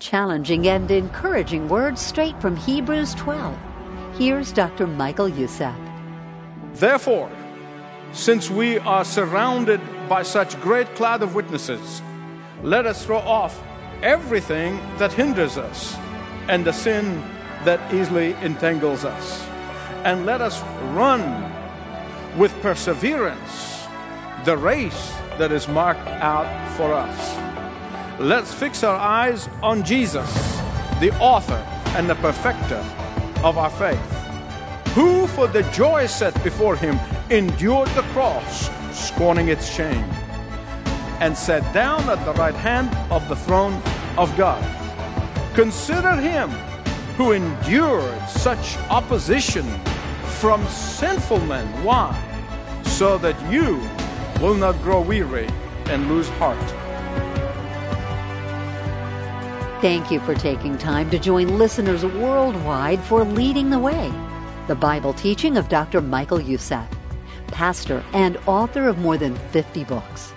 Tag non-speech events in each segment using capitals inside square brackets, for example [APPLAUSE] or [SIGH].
Challenging and encouraging words straight from Hebrews 12. Here's Dr. Michael Youssef. Therefore, since we are surrounded by such great cloud of witnesses, let us throw off everything that hinders us and the sin that easily entangles us. And let us run with perseverance the race that is marked out for us. Let's fix our eyes on Jesus, the author and the perfecter of our faith, who for the joy set before him endured the cross, scorning its shame, and sat down at the right hand of the throne of God. Consider him who endured such opposition from sinful men. Why? So that you will not grow weary and lose heart. Thank you for taking time to join listeners worldwide for Leading the Way, the Bible teaching of Dr. Michael Youssef, pastor and author of more than 50 books.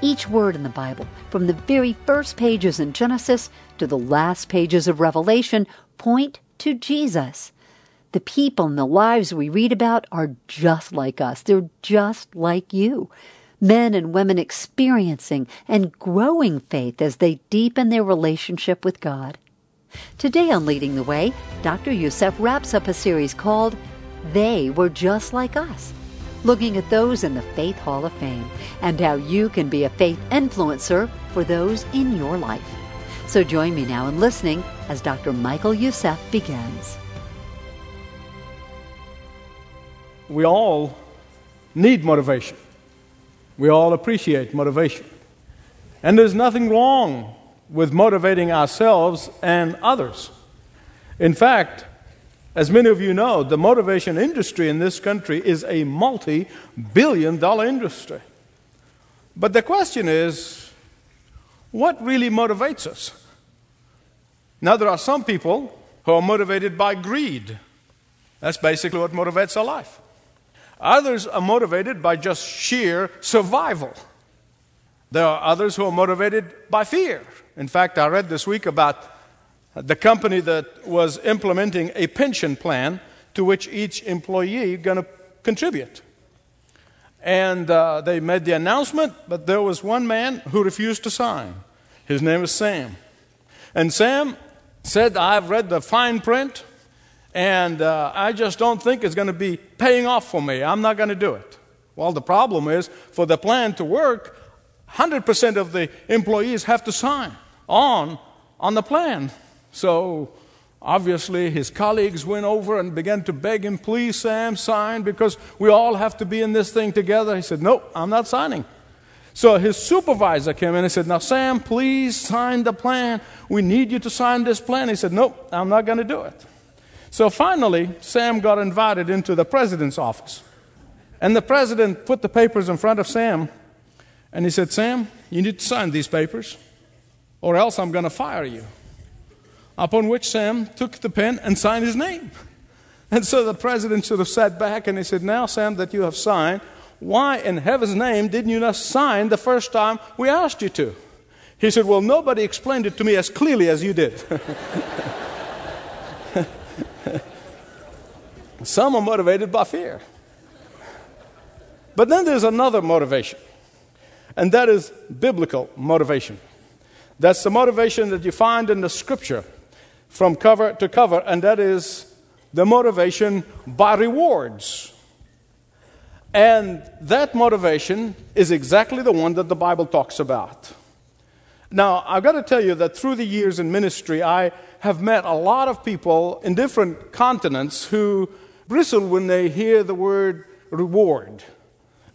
Each word in the Bible, from the very first pages in Genesis to the last pages of Revelation, point to Jesus. The people and the lives we read about are just like us. They're just like you men and women experiencing and growing faith as they deepen their relationship with God. Today on Leading the Way, Dr. Youssef wraps up a series called They Were Just Like Us, looking at those in the Faith Hall of Fame and how you can be a faith influencer for those in your life. So join me now in listening as Dr. Michael Youssef begins. We all need motivation. We all appreciate motivation. And there's nothing wrong with motivating ourselves and others. In fact, as many of you know, the motivation industry in this country is a multi billion dollar industry. But the question is what really motivates us? Now, there are some people who are motivated by greed. That's basically what motivates our life. Others are motivated by just sheer survival. There are others who are motivated by fear. In fact, I read this week about the company that was implementing a pension plan to which each employee going to contribute. And uh, they made the announcement, but there was one man who refused to sign. His name is Sam. And Sam said, I've read the fine print and uh, I just don't think it's going to be paying off for me. I'm not going to do it. Well, the problem is for the plan to work, 100% of the employees have to sign on on the plan. So obviously his colleagues went over and began to beg him, please, Sam, sign because we all have to be in this thing together. He said, "No, I'm not signing. So his supervisor came in and said, Now, Sam, please sign the plan. We need you to sign this plan. He said, Nope, I'm not going to do it. So finally, Sam got invited into the president's office. And the president put the papers in front of Sam and he said, Sam, you need to sign these papers or else I'm going to fire you. Upon which Sam took the pen and signed his name. [LAUGHS] And so the president should have sat back and he said, Now, Sam, that you have signed, why in heaven's name didn't you not sign the first time we asked you to? He said, Well, nobody explained it to me as clearly as you did. [LAUGHS] [LAUGHS] Some are motivated by fear. But then there's another motivation, and that is biblical motivation. That's the motivation that you find in the scripture from cover to cover, and that is the motivation by rewards. And that motivation is exactly the one that the Bible talks about. Now, I've got to tell you that through the years in ministry, I have met a lot of people in different continents who bristle when they hear the word reward.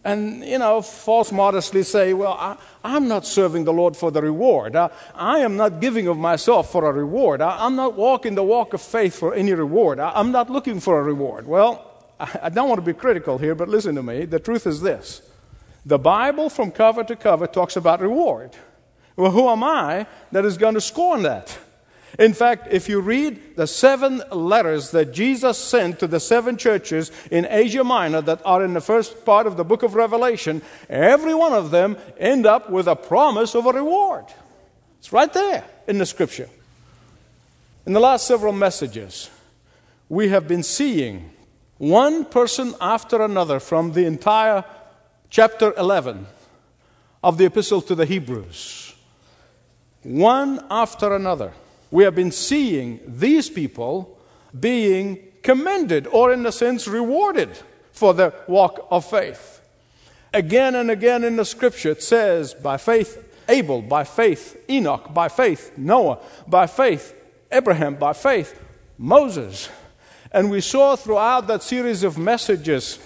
And, you know, false modestly say, well, I, am not serving the Lord for the reward. I, I, am not giving of myself for a reward. I, am not walking the walk of faith for any reward. I, am not looking for a reward. Well, I, [LAUGHS] I don't want to be critical here, but listen to me. The truth is this the Bible, from cover to cover, talks about reward. Well, who am I that is going to scorn that? In fact, if you read the seven letters that Jesus sent to the seven churches in Asia Minor that are in the first part of the book of Revelation, every one of them end up with a promise of a reward. It's right there. in the scripture. In the last several messages, we have been seeing one person after another from the entire chapter 11 of the epistle to the Hebrews. One after another. We have been seeing these people being commended or, in a sense, rewarded for their walk of faith. Again and again in the scripture, it says, by faith, Abel, by faith, Enoch, by faith, Noah, by faith, Abraham, by faith, Moses. And we saw throughout that series of messages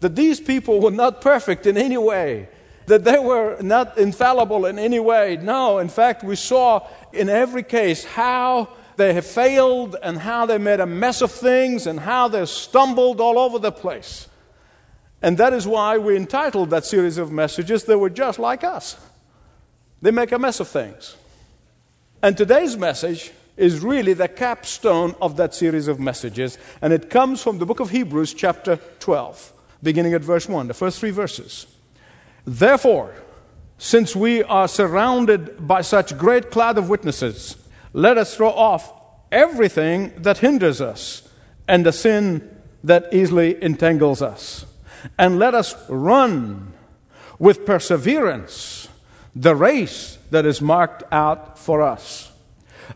that these people were not perfect in any way, that they were not infallible in any way. No, in fact, we saw in every case how they have failed and how they made a mess of things and how they stumbled all over the place. And that is why we entitled that series of messages, They Were Just Like Us. They make a mess of things. And today's message is really the capstone of that series of messages, and it comes from the book of Hebrews, chapter 12, beginning at verse 1, the first three verses. Therefore, since we are surrounded by such great cloud of witnesses, let us throw off everything that hinders us and the sin that easily entangles us. And let us run with perseverance the race that is marked out for us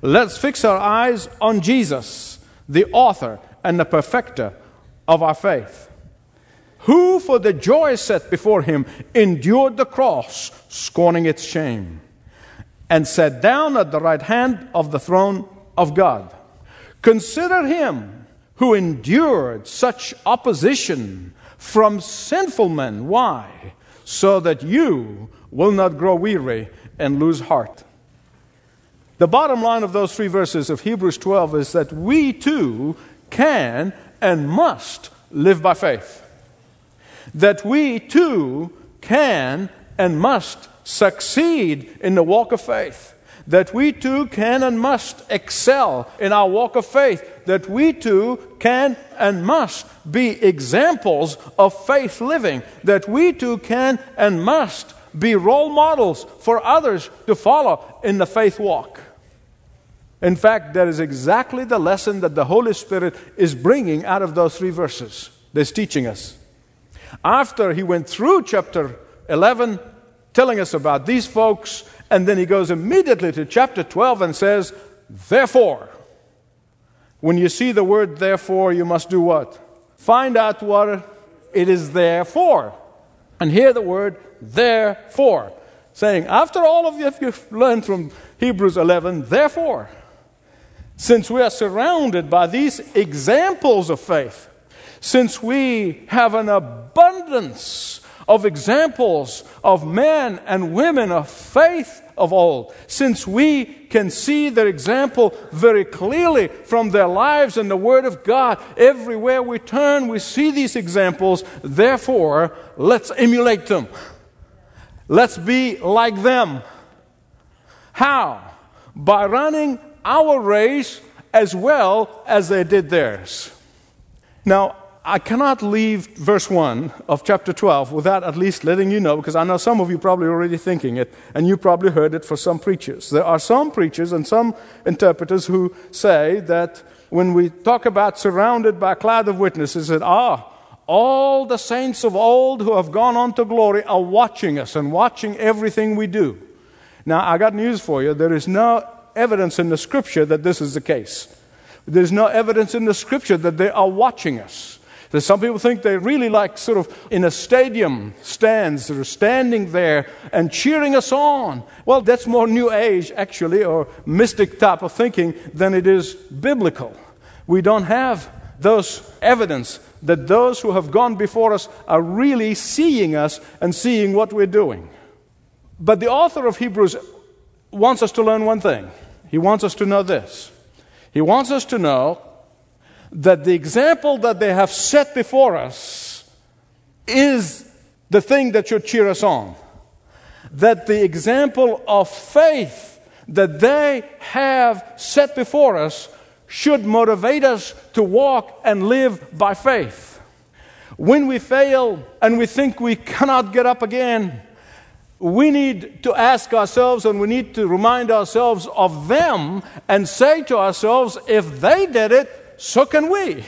Let's fix our eyes on Jesus, the author and the perfecter of our faith, who, for the joy set before him, endured the cross, scorning its shame, and sat down at the right hand of the throne of God. Consider him who endured such opposition from sinful men. Why? So that you will not grow weary and lose heart. The bottom line of those three verses of Hebrews 12 is that we too can and must live by faith. That we too can and must succeed in the walk of faith. That we too can and must excel in our walk of faith. That we too can and must be examples of faith living. That we too can and must be role models for others to follow in the faith walk. In fact, that is exactly the lesson that the Holy Spirit is bringing out of those three verses. That's teaching us. After he went through chapter 11, telling us about these folks, and then he goes immediately to chapter 12 and says, Therefore, when you see the word therefore, you must do what? Find out what it is there for. And hear the word therefore, saying, After all of you, you've learned from Hebrews 11, therefore. Since we are surrounded by these examples of faith, since we have an abundance of examples of men and women of faith of old, since we can see their example very clearly from their lives and the Word of God, everywhere we turn, we see these examples. Therefore, let's emulate them. Let's be like them. How? By running our race as well as they did theirs. Now, I cannot leave verse 1 of chapter 12 without at least letting you know, because I know some of you probably already thinking it, and you probably heard it for some preachers. There are some preachers and some interpreters who say that when we talk about surrounded by a cloud of witnesses, that, ah, all the saints of old who have gone on to glory are watching us and watching everything we do. Now, I got news for you. There is no evidence in the scripture that this is the case. There's no evidence in the scripture that they are watching us. There's some people think they really like sort of in a stadium stands, that are standing there and cheering us on. Well, that's more New Age, actually, or mystic type of thinking than it is biblical. We don't have those evidence that those who have gone before us are really seeing us and seeing what we're doing. But the author of Hebrews wants us to learn one thing. He wants us to know this. He wants us to know that the example that they have set before us is the thing that should cheer us on. That the example of faith that they have set before us should motivate us to walk and live by faith. When we fail and we think we cannot get up again, we need to ask ourselves and we need to remind ourselves of them and say to ourselves, if they did it, so can we.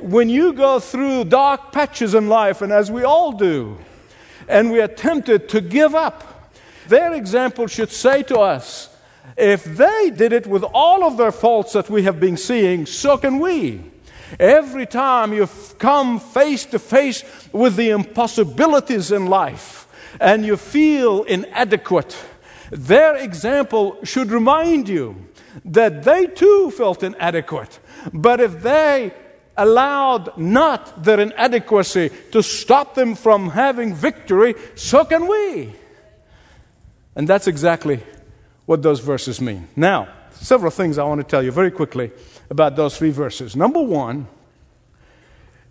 When you go through dark patches in life, and as we all do, and we are tempted to give up, their example should say to us, if they did it with all of their faults that we have been seeing, so can we. Every time you come face to face with the impossibilities in life, and you feel inadequate, their example should remind you that they too felt inadequate. But if they allowed not their inadequacy to stop them from having victory, so can we. And that's exactly what those verses mean. Now, several things I want to tell you very quickly about those three verses. Number one,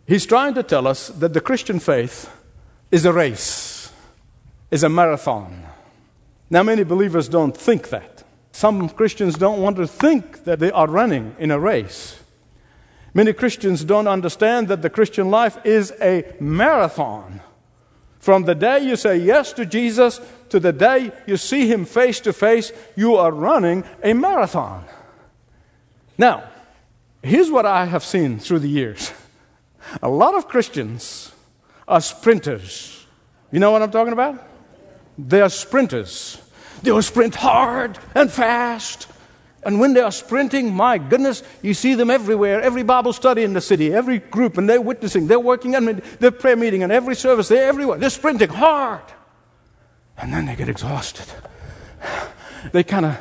he's trying to tell us that the Christian faith is a race is a marathon. Now, many believers don't think that. Some Christians don't want to think that they are running in a race. Many Christians don't understand that the Christian life is a marathon. From the day you say yes to Jesus to the day you see him face to face, you are running a marathon. Now, here's what I have seen through the years a lot of Christians are sprinters. You know what I'm talking about? They are sprinters. They will sprint hard and fast. And when they are sprinting, my goodness, you see them everywhere. Every Bible study in the city, every group, and they're witnessing, they're working, and their prayer meeting, and every service, they're everywhere. They're sprinting hard. And then they get exhausted. They kind of,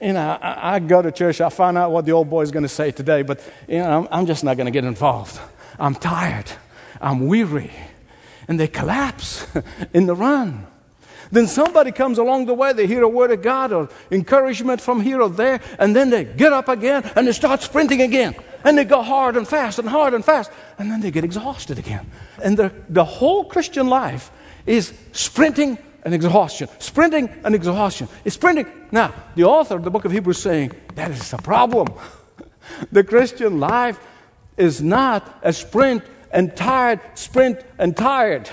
you know, I, I, go to church, I find out what the old boy's going to say today, but, you know, I'm, I'm just not going to get involved. I'm tired. I'm weary. And they collapse [LAUGHS] in the run. Then somebody comes along the way, they hear a word of God or encouragement from here or there, and then they get up again and they start sprinting again. And they go hard and fast and hard and fast, and then they get exhausted again. And the, the whole Christian life is sprinting and exhaustion, sprinting and exhaustion. It's sprinting. Now, the author of the book of Hebrews is saying that is a problem. [LAUGHS] the Christian life is not a sprint and tired, sprint and tired.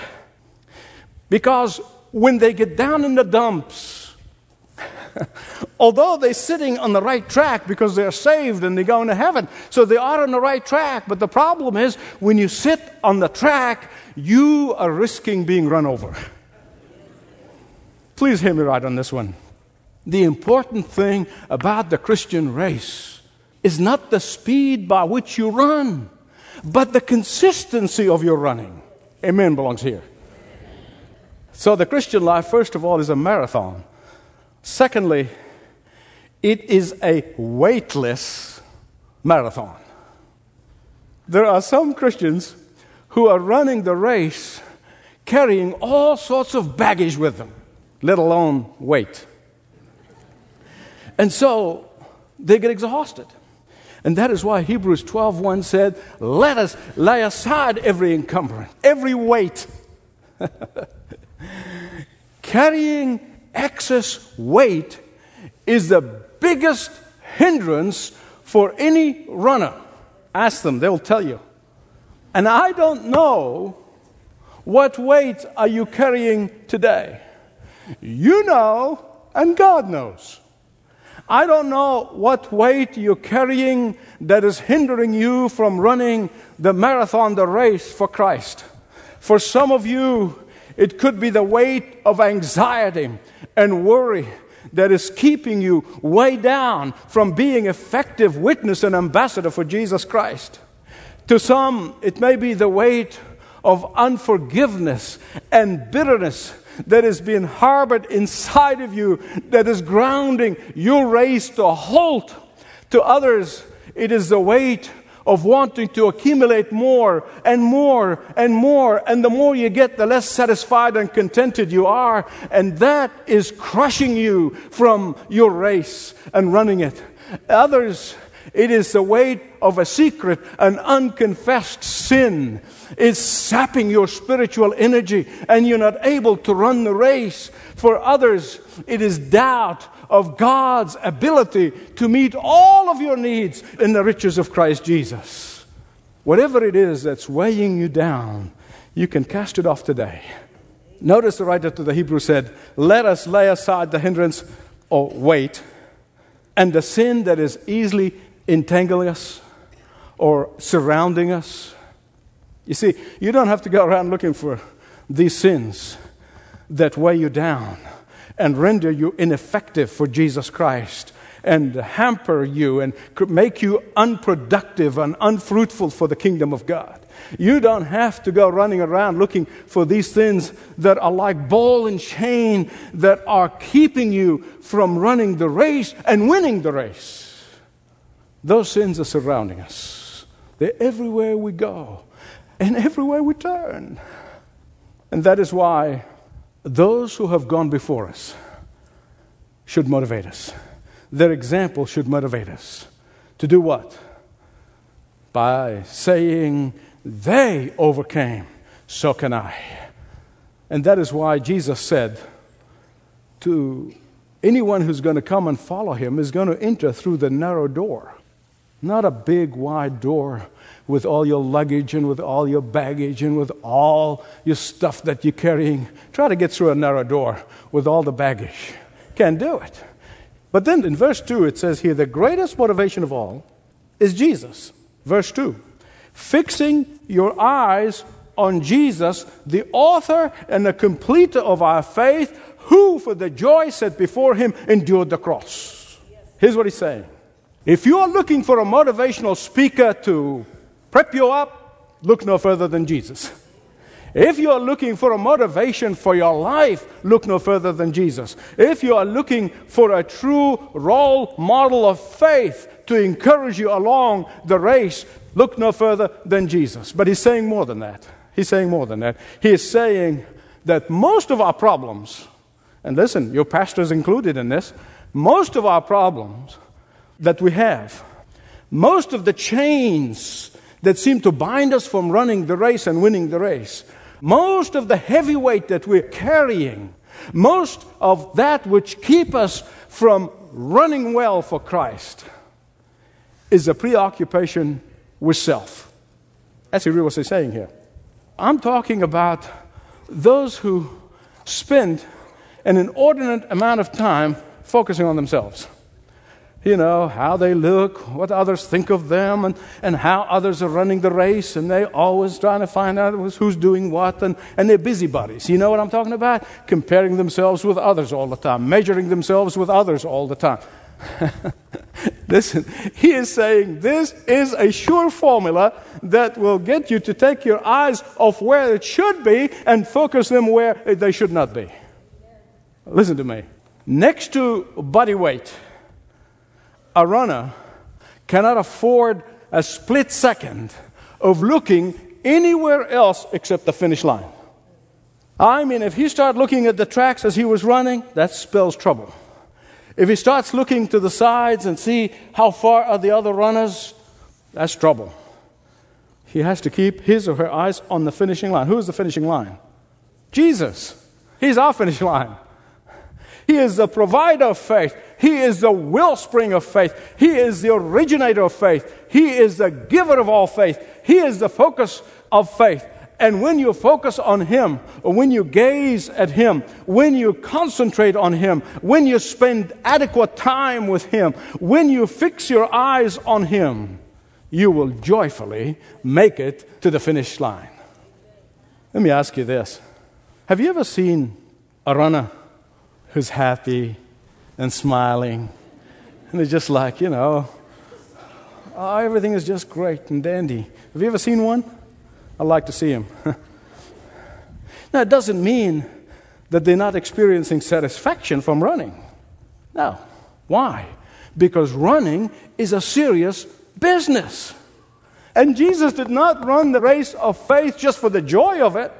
Because when they get down in the dumps, [LAUGHS] although they're sitting on the right track because they're saved and they're going to heaven, so they are on the right track. But the problem is, when you sit on the track, you are risking being run over. Please hear me right on this one. The important thing about the Christian race is not the speed by which you run, but the consistency of your running. Amen belongs here. So, the Christian life, first of all, is a marathon. Secondly, it is a weightless marathon. There are some Christians who are running the race carrying all sorts of baggage with them, let alone weight. And so they get exhausted. And that is why Hebrews 12:1 said, "Let us lay aside every encumbrance, every weight." [LAUGHS] [LAUGHS] Carrying excess weight is the biggest hindrance for any runner. Ask them, they'll tell you. And I don't know what weight are you carrying today. You know, and God knows. I don't know what weight you're carrying that is hindering you from running the marathon, the race for Christ. For some of you, it could be the weight of anxiety and worry that is keeping you way down from being effective witness and ambassador for Jesus Christ. To some, it may be the weight of unforgiveness and bitterness that is being harbored inside of you that is grounding your race to a halt. To others, it is the weight of wanting to accumulate more and more and more. And the more you get, the less satisfied and contented you are. And that is crushing you from your race and running it. Others, it is the weight of a secret, an unconfessed sin. It's sapping your spiritual energy and you're not able to run the race. For others, it is doubt of God's ability to meet all of your needs in the riches of Christ Jesus. Whatever it is that's weighing you down, you can cast it off today. Notice the writer to the Hebrew said, Let us lay aside the hindrance or weight and the sin that is easily entangling us or surrounding us. You see, you don't have to go around looking for these sins that weigh you down and render you ineffective for Jesus Christ and hamper you and make you unproductive and unfruitful for the kingdom of God. You don't have to go running around looking for these things that are like ball and chain that are keeping you from running the race and winning the race. Those sins are surrounding us, they're everywhere we go and everywhere we turn. And that is why those who have gone before us should motivate us. Their example should motivate us to do what? By saying, They overcame, so can I. And that is why Jesus said to anyone who's going to come and follow him is going to enter through the narrow door, not a big, wide door with all your luggage and with all your baggage and with all your stuff that you're carrying. Try to get through a narrow door with all the baggage. Can't do it. But then in verse 2, it says here the greatest motivation of all is Jesus. Verse 2 fixing your eyes on Jesus, the author and the completer of our faith, who for the joy set before him endured the cross. Here's what he's saying. If you are looking for a motivational speaker to prep you up, look no further than Jesus. If you are looking for a motivation for your life, look no further than Jesus. If you are looking for a true role model of faith to encourage you along the race, look no further than Jesus. But he's saying more than that. He's saying more than that. He is saying that most of our problems, and listen, your pastor is included in this, most of our problems that we have, most of the chains that seem to bind us from running the race and winning the race. Most of the heavy weight that we're carrying, most of that which keep us from running well for Christ is a preoccupation with self. That's really what he's saying here. I'm talking about those who spend an inordinate amount of time focusing on themselves you know, how they look, what others think of them, and, and how others are running the race, and they're always trying to find out who's doing what, and, and they're busybodies. You know what I'm talking about? Comparing themselves with others all the time, measuring themselves with others all the time. [LAUGHS] Listen, he is saying this is a sure formula that will get you to take your eyes off where it should be and focus them where they should not be. Listen to me. Next to body weight, a runner cannot afford a split second of looking anywhere else except the finish line. I mean, if he starts looking at the tracks as he was running, that spells trouble. If he starts looking to the sides and see how far are the other runners, that's trouble. He has to keep his or her eyes on the finishing line. Who is the finishing line? Jesus. He's our finish line. He is the provider of faith. He is the wellspring of faith. He is the originator of faith. He is the giver of all faith. He is the focus of faith. And when you focus on Him, or when you gaze at Him, when you concentrate on Him, when you spend adequate time with Him, when you fix your eyes on Him, you will joyfully make it to the finish line. Let me ask you this Have you ever seen a runner who's happy and smiling. And it's just like, you know, oh, everything is just great and dandy. Have you ever seen one? I'd like to see him. [LAUGHS] now, it doesn't mean that they're not experiencing satisfaction from running. No. Why? Because running is a serious business. And Jesus did not run the race of faith just for the joy of it,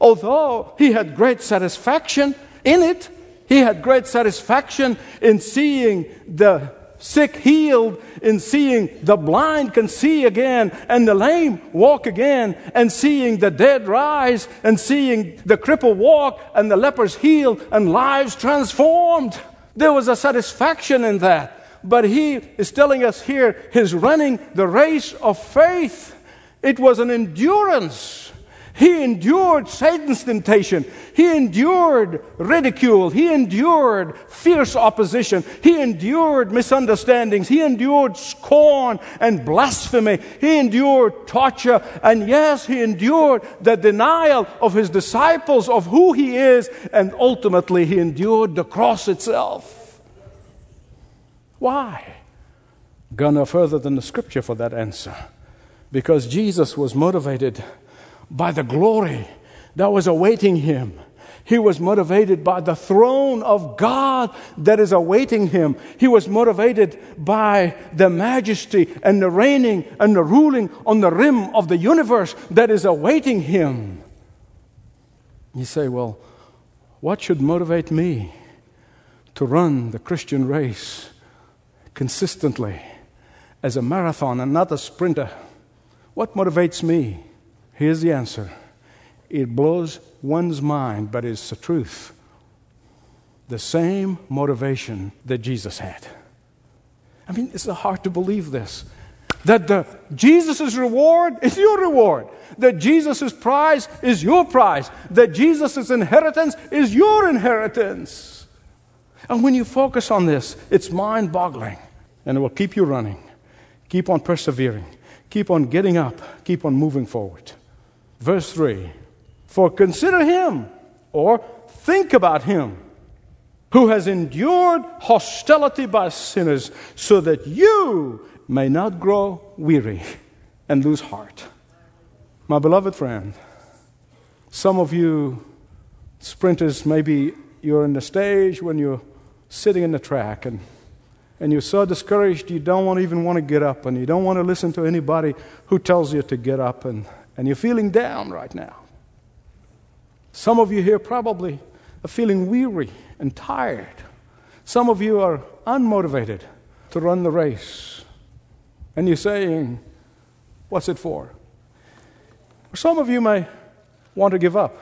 although he had great satisfaction in it. He had great satisfaction in seeing the sick healed, in seeing the blind can see again, and the lame walk again, and seeing the dead rise, and seeing the cripple walk, and the lepers healed, and lives transformed. There was a satisfaction in that. But he is telling us here, he's running the race of faith. It was an endurance. He endured Satan's temptation. He endured ridicule. He endured fierce opposition. He endured misunderstandings. He endured scorn and blasphemy. He endured torture. And yes, he endured the denial of his disciples of who he is. And ultimately, he endured the cross itself. Why? Go no further than the scripture for that answer. Because Jesus was motivated by the glory that was awaiting him. He was motivated by the throne of God that is awaiting him. He was motivated by the majesty and the reigning and the ruling on the rim of the universe that is awaiting him. You say, well, what should motivate me to run the Christian race consistently as a marathon and not a sprinter? What motivates me? Here's the answer it blows one's mind, but it's the truth. The same motivation that Jesus had. I mean, it's hard to believe this. That the Jesus' reward is your reward. That Jesus' prize is your prize. That Jesus' inheritance is your inheritance. And when you focus on this, it's mind boggling. And it will keep you running. Keep on persevering. Keep on getting up. Keep on moving forward. Verse 3 For consider him, or think about him, who has endured hostility by sinners, so that you may not grow weary and lose heart. My beloved friend, some of you sprinters, maybe you're in the stage when you're sitting in the track and, and you're so discouraged you don't want, even want to get up and you don't want to listen to anybody who tells you to get up and, and you're feeling down right now. Some of you here probably are feeling weary and tired. Some of you are unmotivated to run the race. And you're saying, What's it for? Or some of you may want to give up.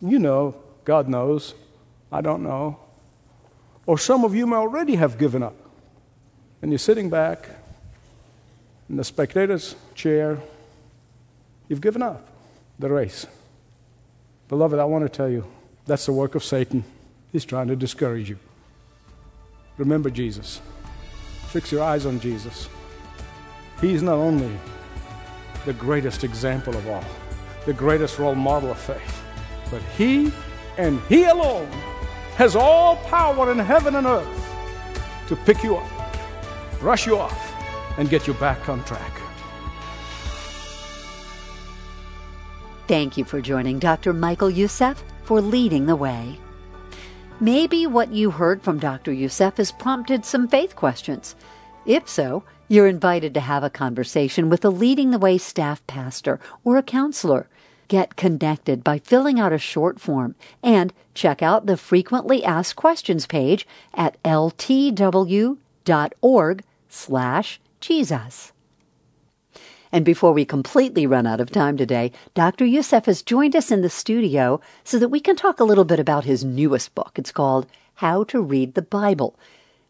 You know, God knows. I don't know. Or some of you may already have given up. And you're sitting back in the spectator's chair You've given up the race. Beloved, I want to tell you that's the work of Satan. He's trying to discourage you. Remember Jesus. Fix your eyes on Jesus. He's not only the greatest example of all, the greatest role model of faith, but He and He alone has all power in heaven and earth to pick you up, brush you off, and get you back on track. Thank you for joining Dr. Michael Youssef for leading the way. Maybe what you heard from Dr. Youssef has prompted some faith questions. If so, you're invited to have a conversation with a Leading the Way staff pastor or a counselor. Get connected by filling out a short form and check out the frequently asked questions page at ltw.org/jesus. And before we completely run out of time today, Dr. Youssef has joined us in the studio so that we can talk a little bit about his newest book. It's called How to Read the Bible.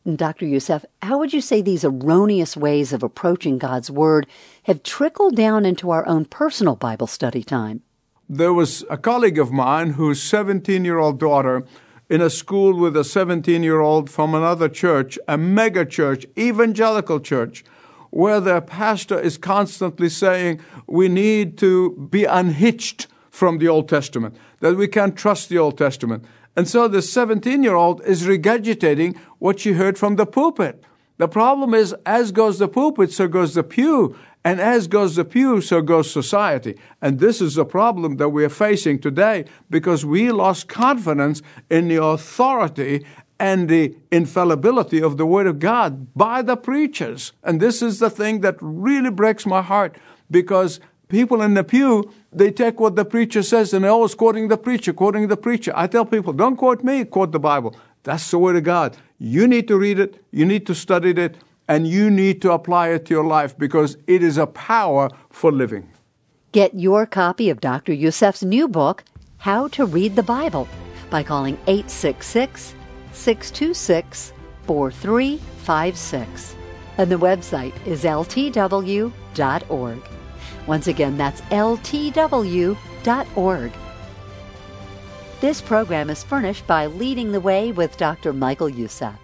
And Dr. Youssef, how would you say these erroneous ways of approaching God's Word have trickled down into our own personal Bible study time? There was a colleague of mine whose 17 year old daughter in a school with a 17 year old from another church, a mega church, evangelical church, where their pastor is constantly saying we need to be unhitched from the Old Testament, that we can't trust the Old Testament. And so the 17 year old is regurgitating what she heard from the pulpit. The problem is, as goes the pulpit, so goes the pew. And as goes the pew, so goes society. And this is a problem that we are facing today because we lost confidence in the authority and the infallibility of the Word of God by the preachers. And this is the thing that really breaks my heart because people in the pew, they take what the preacher says and they're always quoting the preacher, quoting the preacher. I tell people, don't quote me, quote the Bible. That's the Word of God. You need to read it, you need to study it, and you need to apply it to your life because it is a power for living. Get your copy of Dr. Youssef's new book, How to Read the Bible, by calling 866 626 4356. And the website is ltw.org. Once again, that's ltw.org. This program is furnished by Leading the Way with Dr. Michael Youssef.